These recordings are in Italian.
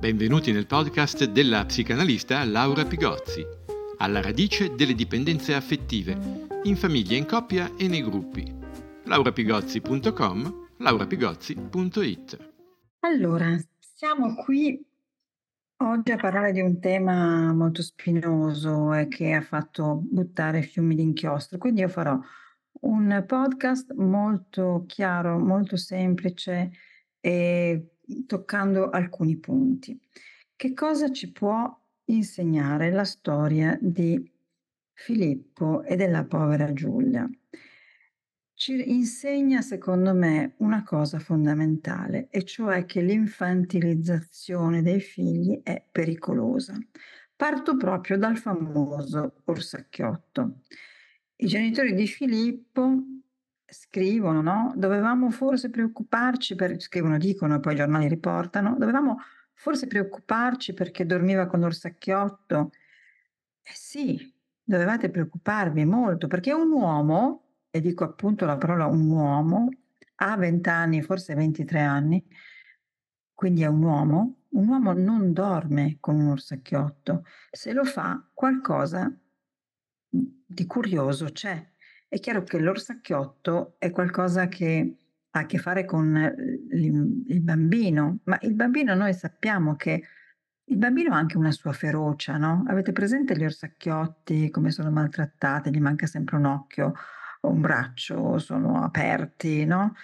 Benvenuti nel podcast della psicanalista Laura Pigozzi, alla radice delle dipendenze affettive, in famiglia, in coppia e nei gruppi. laurapigozzi.com, laurapigozzi.it Allora, siamo qui oggi a parlare di un tema molto spinoso e che ha fatto buttare fiumi di inchiostro, quindi io farò un podcast molto chiaro, molto semplice e toccando alcuni punti. Che cosa ci può insegnare la storia di Filippo e della povera Giulia? Ci insegna, secondo me, una cosa fondamentale, e cioè che l'infantilizzazione dei figli è pericolosa. Parto proprio dal famoso orsacchiotto. I genitori di Filippo scrivono, no? Dovevamo forse preoccuparci per, scrivono, dicono, poi i giornali riportano, dovevamo forse preoccuparci perché dormiva con l'orsacchiotto. Eh sì, dovevate preoccuparvi molto, perché un uomo, e dico appunto la parola un uomo, ha 20 anni, forse 23 anni, quindi è un uomo, un uomo non dorme con un orsacchiotto, se lo fa qualcosa di curioso c'è. È chiaro che l'orsacchiotto è qualcosa che ha a che fare con il, il bambino, ma il bambino noi sappiamo che il bambino ha anche una sua ferocia, no? Avete presente gli orsacchiotti, come sono maltrattati, gli manca sempre un occhio o un braccio, sono aperti, no?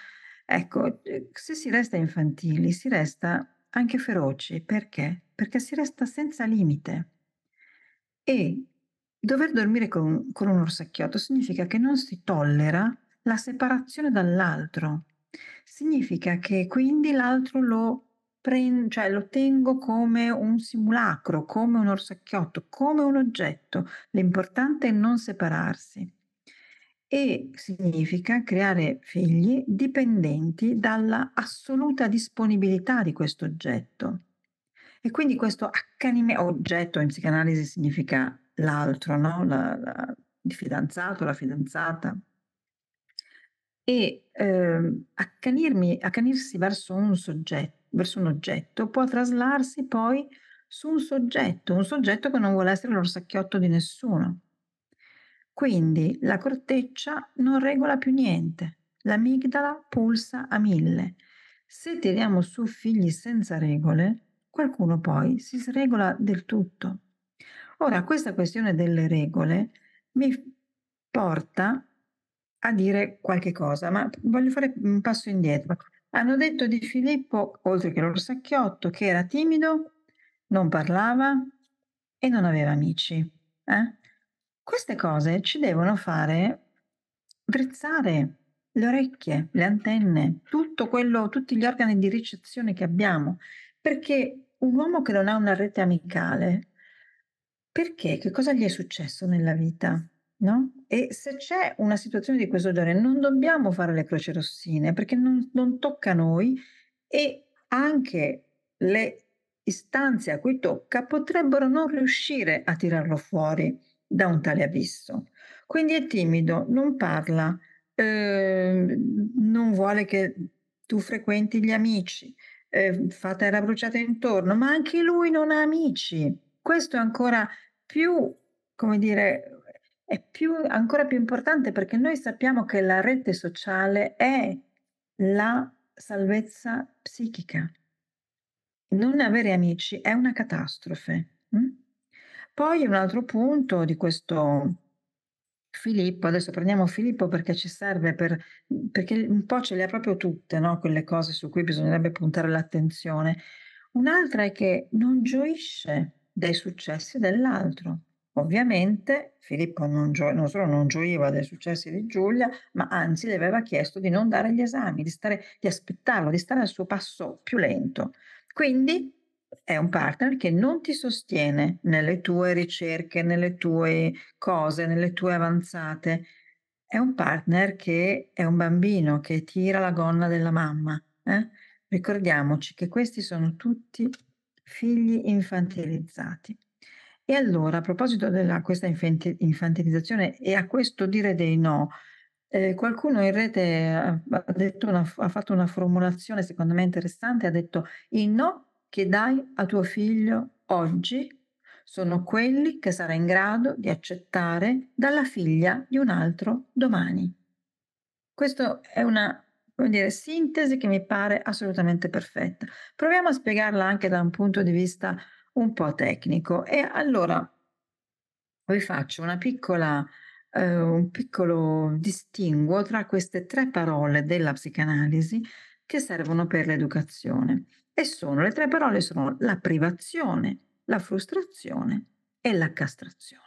Ecco, se si resta infantili, si resta anche feroci. Perché? Perché si resta senza limite. E Dover dormire con con un orsacchiotto significa che non si tollera la separazione dall'altro. Significa che quindi l'altro lo pren cioè lo tengo come un simulacro, come un orsacchiotto, come un oggetto. L'importante è non separarsi. E significa creare figli dipendenti dalla assoluta disponibilità di questo oggetto. E quindi questo accanime oggetto in psicanalisi significa l'altro, no, la la il fidanzato, la fidanzata. E, accanirmi accanirsi verso un sogget verso un oggetto può traslarsi poi su un soggetto, un soggetto che non vuole essere l'orsacchiotto di nessuno. Quindi la corteccia non regola più niente, l'amigdala pulsa a 1000. Se tiriamo su figli senza regole, qualcuno poi si sregola del tutto. Ora, questa questione delle regole mi porta a dire qualche cosa, ma voglio fare un passo indietro. Hanno detto di Filippo, oltre che l'orsacchiotto, che era timido, non parlava e non aveva amici. Eh? Queste cose ci devono fare drizzare le orecchie, le antenne, tutto quello, tutti gli organi di ricezione che abbiamo, perché un uomo che non ha una rete amicale perché? Che cosa gli è successo nella vita? No? E se c'è una situazione di questo genere, non dobbiamo fare le croci rossine perché non, non tocca a noi e anche le istanze a cui tocca potrebbero non riuscire a tirarlo fuori da un tale abisso. Quindi è timido, non parla, eh, non vuole che tu frequenti gli amici, eh, fa terra bruciata intorno, ma anche lui non ha amici. Questo è ancora più, come dire, è più ancora più importante perché noi sappiamo che la rete sociale è la salvezza psichica. Non avere amici è una catastrofe. Mh? Poi un altro punto di questo Filippo, adesso prendiamo Filippo perché ci serve per perché un po' ce le ha proprio tutte, no, quelle cose su cui bisognerebbe puntare l'attenzione. Un'altra è che non gioisce dei successi dell'altro. Ovviamente Filippo non, gio- non solo non gioiva dei successi di Giulia, ma anzi le aveva chiesto di non dare gli esami, di, stare, di aspettarlo, di stare al suo passo più lento. Quindi è un partner che non ti sostiene nelle tue ricerche, nelle tue cose, nelle tue avanzate. È un partner che è un bambino che tira la gonna della mamma. Eh? Ricordiamoci che questi sono tutti figli infantilizzati. E allora, a proposito di questa infantilizzazione e a questo dire dei no, Ehm, qualcuno in rete ha una ha fatto una formulazione secondo me interessante, ha detto: "I no che dai a tuo figlio oggi sono quelli che sarà in grado di accettare dalla figlia di un altro domani." Questo è una, come dire, sintesi che mi pare assolutamente perfetta. Proviamo a spiegarla anche da un punto di vista un po' tecnico e allora vi faccio una piccola ehm, un piccolo distinguo tra queste 3 parole della psicanalisi che servono per l'educazione e sono le 3 parole sono la privazione, la frustrazione e la castrazione.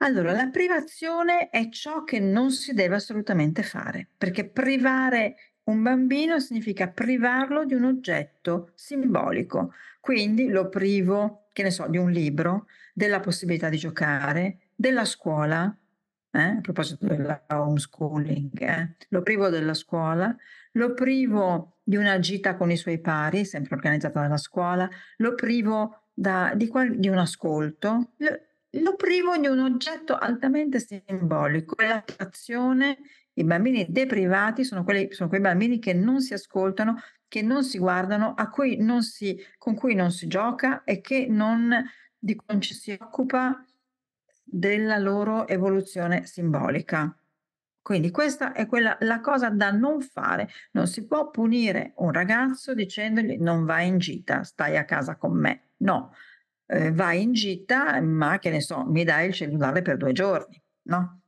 Allora, la privazione è ciò che non si deve assolutamente fare, perché privare un bambino significa privarlo di un oggetto simbolico. Quindi lo privo, che ne so, di un libro, della possibilità di giocare, della scuola, eh, a proposito della homeschooling, eh, lo privo della scuola, lo privo di una gita con i suoi pari, sempre organizzata dalla scuola, lo privo da, di, qual- di un ascolto, lo, lo privo di un oggetto altamente simbolico, l'attrazione i bambini deprivati sono, quelli, sono quei bambini che non si ascoltano, che non si guardano, cui non si, con cui non si gioca e non, di cui non ci si occupa della loro evoluzione simbolica. Quindi questa è quella, la cosa da non fare. Non si può punire un ragazzo dicendogli non vai in gita, stai a casa con me. No, eh, vai in gita, ma che ne so, mi dai il cellulare per due giorni, no?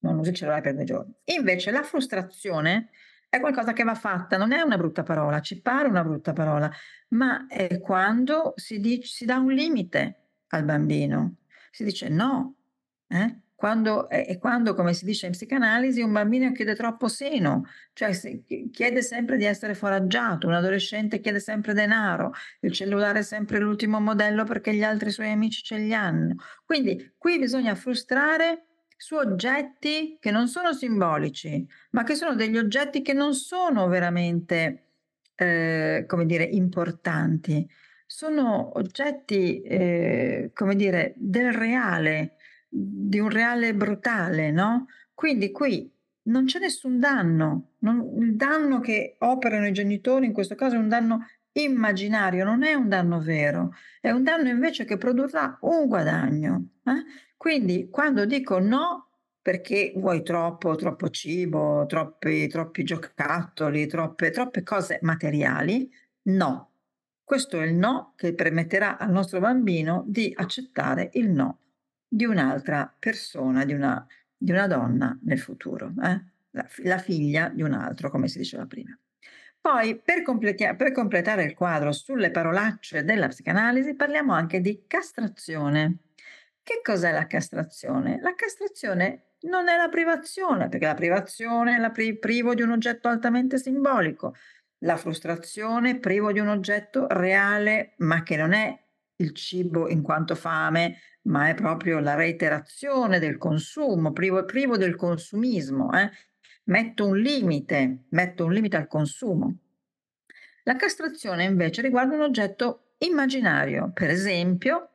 non usi il cellulare per due giorni. Invece la frustrazione è qualcosa che va fatta, non è una brutta parola, ci pare una brutta parola, ma è quando si, dice, si dà un limite al bambino. Si dice no, eh? Quando, è quando, come si dice in psicanalisi, un bambino chiede troppo seno, cioè chiede sempre di essere foraggiato, un adolescente chiede sempre denaro, il cellulare è sempre l'ultimo modello perché gli altri suoi amici ce li hanno. Quindi qui bisogna frustrare su oggetti che non sono simbolici, ma che sono degli oggetti che non sono veramente, eh, come dire, importanti. Sono oggetti, eh, come dire, del reale, di un reale brutale, no? Quindi qui non c'è nessun danno, non, il danno che operano i genitori in questo caso è un danno immaginario, non è un danno vero, è un danno invece che produrrà un guadagno. Eh? Quindi quando dico no perché vuoi troppo, troppo cibo, troppi, troppi giocattoli, troppe, troppe cose materiali, no. Questo è il no che permetterà al nostro bambino di accettare il no di un'altra persona, di una, di una donna nel futuro, eh? la, la, figlia di un altro, come si diceva prima. Poi, per, per completare il quadro sulle parolacce della psicanalisi, parliamo anche di castrazione. Che cos'è la castrazione? La castrazione non è la privazione, perché la privazione è la pri- privo di un oggetto altamente simbolico, la frustrazione privo di un oggetto reale, ma che non è il cibo in quanto fame, ma è proprio la reiterazione del consumo, privo, privo del consumismo. Eh? Metto un limite, metto un limite al consumo. La castrazione invece riguarda un oggetto immaginario, per esempio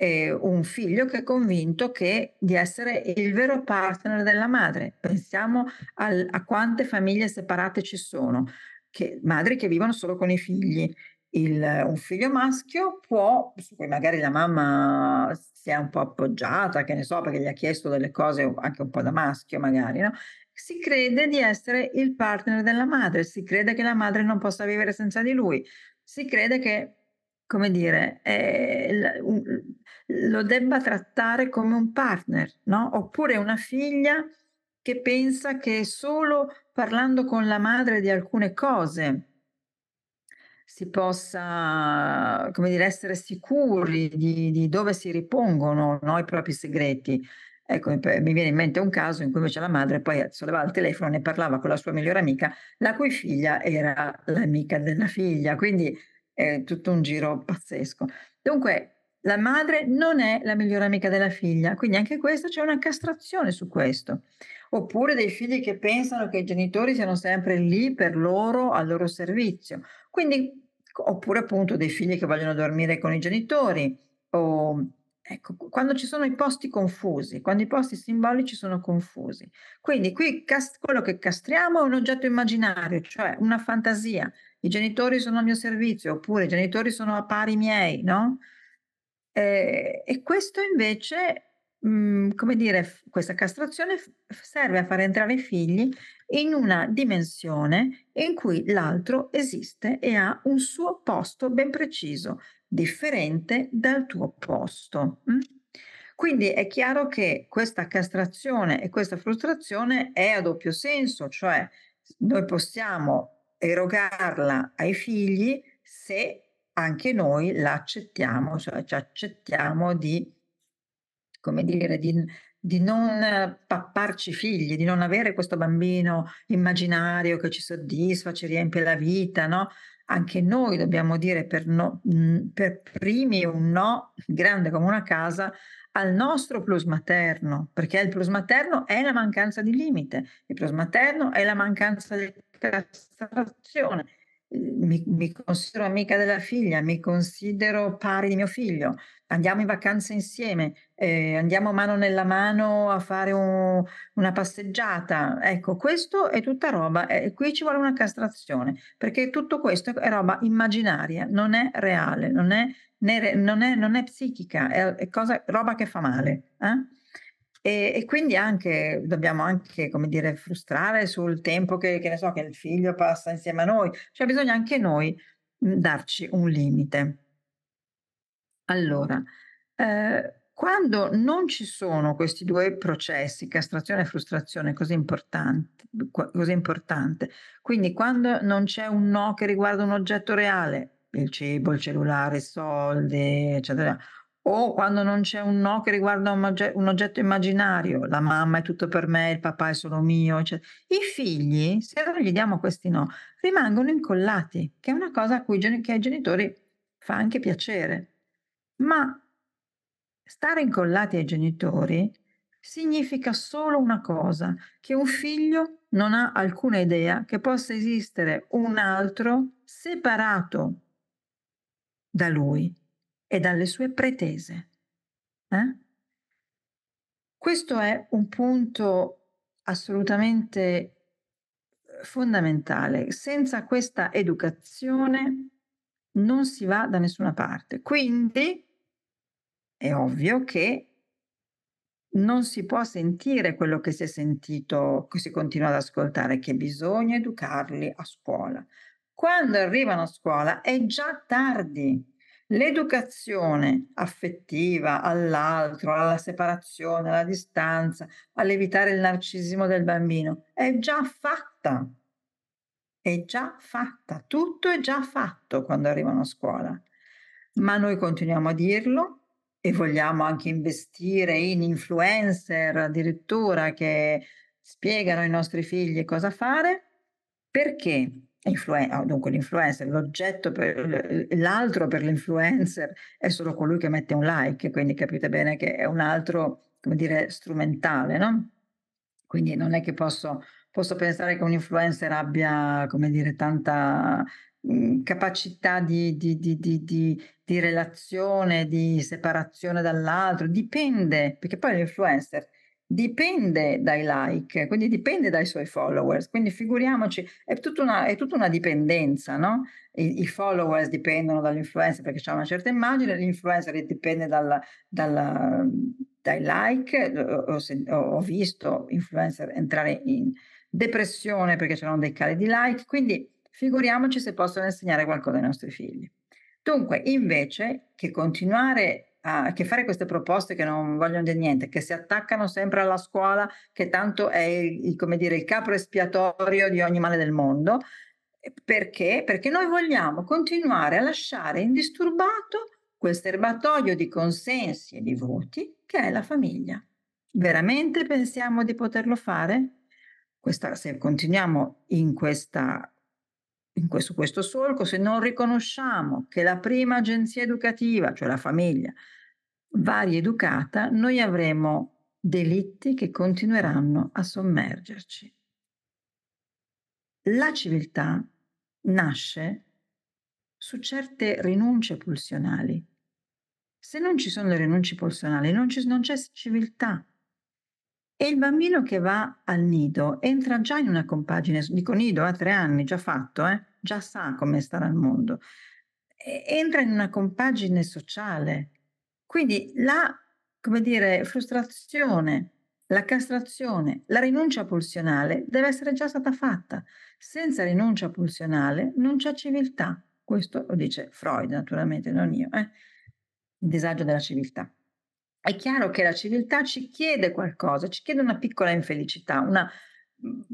eh, un figlio che è convinto che, di essere il vero partner della madre. Pensiamo al, a quante famiglie separate ci sono, che, madri che vivono solo con i figli. Il, un figlio maschio può, su cui magari la mamma si è un po' appoggiata, che ne so, perché gli ha chiesto delle cose anche un po' da maschio magari, no? si crede di essere il partner della madre, si crede che la madre non possa vivere senza di lui, si crede che come dire, eh, lo debba trattare come un partner, no? Oppure una figlia che pensa che solo parlando con la madre di alcune cose si possa, come dire, essere sicuri di, di dove si ripongono no, i propri segreti. Ecco, mi viene in mente un caso in cui invece la madre poi sollevava il telefono e parlava con la sua migliore amica, la cui figlia era l'amica della figlia. Quindi è tutto un giro pazzesco. Dunque, la madre non è la migliore amica della figlia, quindi anche questo c'è una castrazione su questo. Oppure dei figli che pensano che i genitori siano sempre lì per loro, al loro servizio. Quindi, oppure appunto dei figli che vogliono dormire con i genitori o Ecco, quando ci sono i posti confusi, quando i posti simbolici sono confusi. Quindi qui cas- quello che castriamo è un oggetto immaginario, cioè una fantasia. I genitori sono al mio servizio, oppure i genitori sono a pari miei, no? Eh, e questo invece Mhmm, come dire, questa castrazione f serve a far entrare i figli in una dimensione in cui l'altro esiste e ha un suo posto ben preciso, differente dal tuo posto, mh? Quindi è chiaro che questa castrazione e questa frustrazione è a doppio senso, cioè noi possiamo erogarla ai figli se anche noi la accettiamo, cioè ci accettiamo di come dire, di di non papparci figli, di non avere questo bambino immaginario che ci soddisfa, ci riempie la vita, no, anche noi dobbiamo dire per no mhmm, per primi un no grande come una casa al nostro plus materno, perché il plus materno è la mancanza di limite, il plus materno è la mancanza di castrazione. Mhmm, mi mi considero amica della figlia, mi considero pari di mio figlio, andiamo in vacanza insieme, ehm, andiamo mano nella mano a fare un una passeggiata. Ecco, questo è tutta roba e qui ci vuole una castrazione, perché tutto questo è roba immaginaria, non è reale, non è né non è non è psichica, è è cosa roba che fa male, eh? E e quindi anche dobbiamo anche, come dire, frustrare sul tempo che che ne so, che il figlio passa insieme a noi, cioè bisogna anche noi, mhmm, darci un limite. Allora, ehm, quando non ci sono questi 2 processi, castrazione e frustrazione così importanti qua così importante, quindi quando non c'è un no che riguarda un oggetto reale, il cibo, il cellulare, i soldi, eccetera, o quando non c'è un no che riguarda un ogge un oggetto immaginario, la mamma è tutto per me, il papà è solo mio, ecce i figli, se non gli diamo questi no, rimangono incollati, che è una cosa a cui che ai genitori fa anche piacere. Ma stare incollati ai genitori significa solo una cosa, che un figlio non ha alcuna idea che possa esistere un altro separato da lui e dalle sue pretese. Eh? Questo è un punto assolutamente eh, fondamentale. Senza questa educazione non si va da nessuna parte. Quindi è ovvio che non si può sentire quello che si è sentito, che si continua ad ascoltare, che bisogna educarli a scuola. Quando arrivano a scuola è già tardi. L'educazione affettiva all'altro, alla separazione, alla distanza, all'evitare il narcisismo del bambino, è già fatta. È già fatta, tutto è già fatto quando arrivano a scuola. Ma noi continuiamo a dirlo e vogliamo anche investire in influencer addirittura che spiegano ai nostri figli cosa fare, perché influen ah, dunque l'influencer, l'oggetto per l'altro per l'influencer è solo colui che mette un like, quindi capite bene che è un altro, come dire, strumentale, no, quindi non è che posso posso pensare che un influencer abbia, come dire, tanta mhmm, capacità di di di di di di relazione, di separazione dall'altro, dipende, perché poi l'influencer dipende dai like, quindi dipende dai suoi followers, quindi figuriamoci, è tutta una è tutta una dipendenza, no, i i followers dipendono dall'influencer perché c'ha una certa immagine, l'influencer dipende dal dal dai like, ho ho visto influencer entrare in depressione perché c'erano dei cali di like, quindi figuriamoci se possono insegnare qualcosa ai nostri figli. Dunque, invece che continuare a che fare queste proposte che non vogliono dire niente, che si attaccano sempre alla scuola, che tanto è il, come dire, il capro espiatorio di ogni male del mondo, perché? Perché noi vogliamo continuare a lasciare indisturbato quel serbatoio di consensi e di voti che è la famiglia. Veramente pensiamo di poterlo fare? Questa, se continuiamo in questa, questo, questo solco, se non riconosciamo che la prima agenzia educativa, cioè la famiglia, va rieducata, noi avremo delitti che continueranno a sommergerci. La civiltà nasce su certe rinunce pulsionali. Se non ci sono le rinunce pulsionali, non, ci, non c'è civiltà. E il bambino che va al nido entra già in una compagine, dico nido a tre anni, già fatto, eh? Già sa come stare al mondo, entra in una compagine sociale. Quindi la, come dire, frustrazione, la castrazione, la rinuncia pulsionale deve essere già stata fatta. Senza rinuncia pulsionale non c'è civiltà. Questo lo dice Freud, naturalmente, non io. Eh? Il disagio della civiltà. È chiaro che la civiltà ci chiede qualcosa, ci chiede una piccola infelicità, una,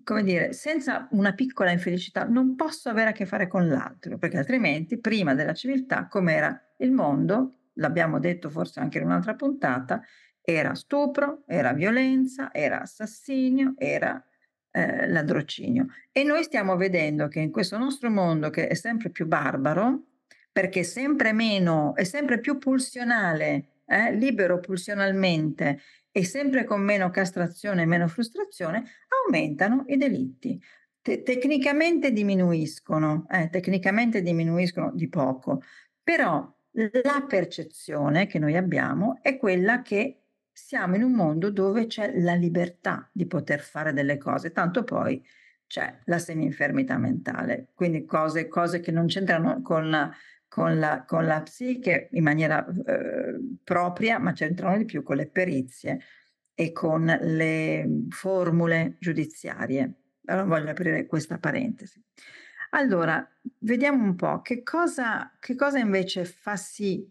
come dire, senza una piccola infelicità non posso avere a che fare con l'altro, perché altrimenti prima della civiltà com'era il mondo, l'abbiamo detto forse anche in un'altra puntata, era stupro, era violenza, era assassinio, era eh, ladrocinio. E noi stiamo vedendo che in questo nostro mondo che è sempre più barbaro, perché sempre meno, è sempre più pulsionale eh, libero pulsionalmente e sempre con meno castrazione e meno frustrazione, aumentano i delitti. Te- tecnicamente diminuiscono, eh, tecnicamente diminuiscono di poco, però la percezione che noi abbiamo è quella che siamo in un mondo dove c'è la libertà di poter fare delle cose, tanto poi c'è la semi-infermità mentale, quindi cose, cose che non c'entrano con con la, con la psiche in maniera eh, propria, ma c'entrano di più con le perizie e con le formule giudiziarie. Allora voglio aprire questa parentesi. Allora, vediamo un po' che cosa, che cosa invece fa sì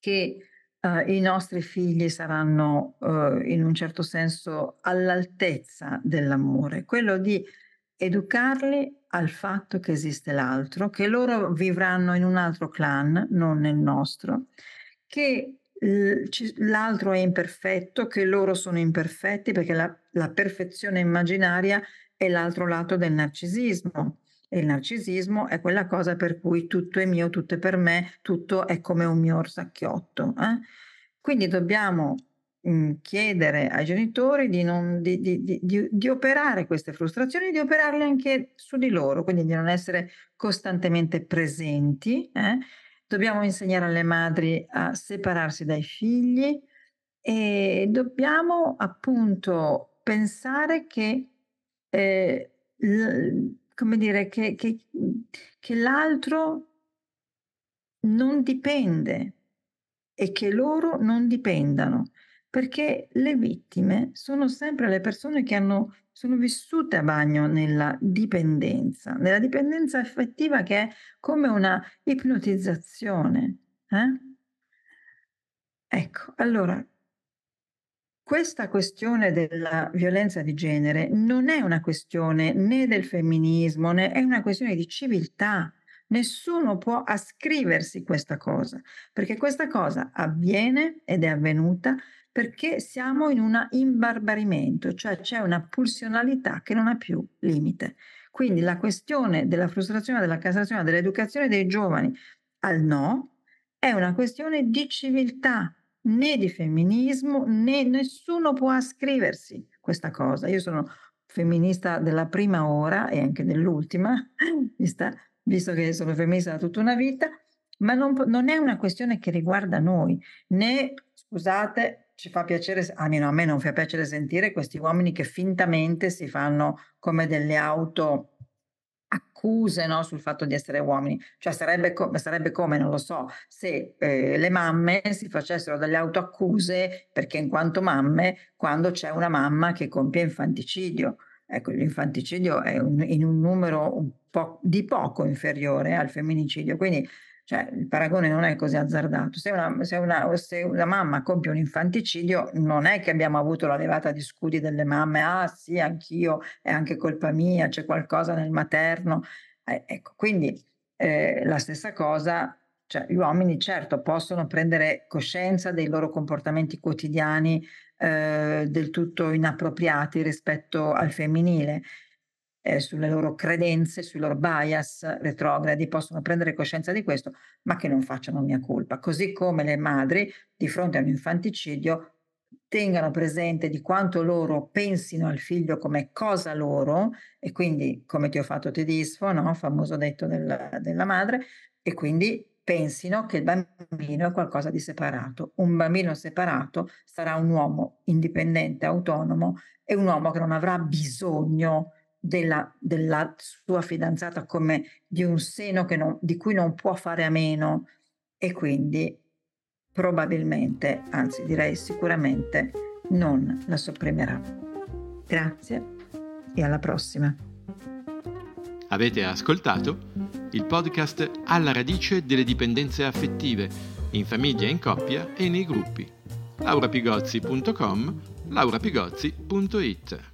che uh, i nostri figli saranno uh, in un certo senso all'altezza dell'amore, quello di educarli al fatto che esiste l'altro, che loro vivranno in un altro clan, non nel nostro, che l'altro è imperfetto, che loro sono imperfetti, perché la, la perfezione immaginaria è l'altro lato del narcisismo. E il narcisismo è quella cosa per cui tutto è mio, tutto è per me, tutto è come un mio orsacchiotto. Eh? Quindi dobbiamo Mhmm, chiedere ai genitori di, non, di, di, di, operare queste frustrazioni, di operarle anche su di loro, quindi di non essere costantemente presenti. Eh? Dobbiamo insegnare alle madri a separarsi dai figli e dobbiamo appunto pensare che, eh, l- come dire, che, che, che l'altro non dipende e che loro non dipendano perché le vittime sono sempre le persone che hanno, sono vissute a bagno nella dipendenza, nella dipendenza affettiva che è come una ipnotizzazione. Eh? Ecco, allora, questa questione della violenza di genere non è una questione né del femminismo, né è una questione di civiltà. Nessuno può ascriversi questa cosa, perché questa cosa avviene ed è avvenuta perché siamo in un imbarbarimento, cioè c'è una pulsionalità che non ha più limite. Quindi la questione della frustrazione, della castrazione, dell'educazione dei giovani al no è una questione di civiltà, né di femminismo, né nessuno può ascriversi questa cosa. Io sono femminista della prima ora e anche dell'ultima, visto che sono femminista da tutta una vita, ma non, non è una questione che riguarda noi, né, scusate, ci fa piacere, almeno a me non fa piacere sentire questi uomini che fintamente si fanno come delle auto accuse no, sul fatto di essere uomini. Cioè sarebbe, co- sarebbe come, non lo so, se eh, le mamme si facessero delle autoaccuse perché in quanto mamme, quando c'è una mamma che compie infanticidio. Ecco, l'infanticidio è un, in un numero un po' di poco inferiore al femminicidio, quindi cioè, il paragone non è così azzardato. Se una, se, una, se una, mamma compie un infanticidio, non è che abbiamo avuto la levata di scudi delle mamme, ah sì, anch'io, è anche colpa mia, c'è qualcosa nel materno. Eh, ecco, quindi eh, la stessa cosa, cioè, gli uomini certo possono prendere coscienza dei loro comportamenti quotidiani eh, del tutto inappropriati rispetto al femminile, eh, sulle loro credenze, sui loro bias retrogradi, possono prendere coscienza di questo, ma che non facciano mia colpa. Così come le madri, di fronte a un infanticidio, tengano presente di quanto loro pensino al figlio come cosa loro, e quindi come ti ho fatto te disfo, no? famoso detto della, della madre, e quindi pensino che il bambino è qualcosa di separato. Un bambino separato sarà un uomo indipendente, autonomo e un uomo che non avrà bisogno della, della sua fidanzata come di un seno non, di cui non può fare a meno e quindi probabilmente, anzi direi sicuramente, non la sopprimerà. Grazie e alla prossima. Avete ascoltato il podcast Alla radice delle dipendenze affettive, in famiglia, in coppia e nei gruppi. laurapigozzi.com, laurapigozzi.it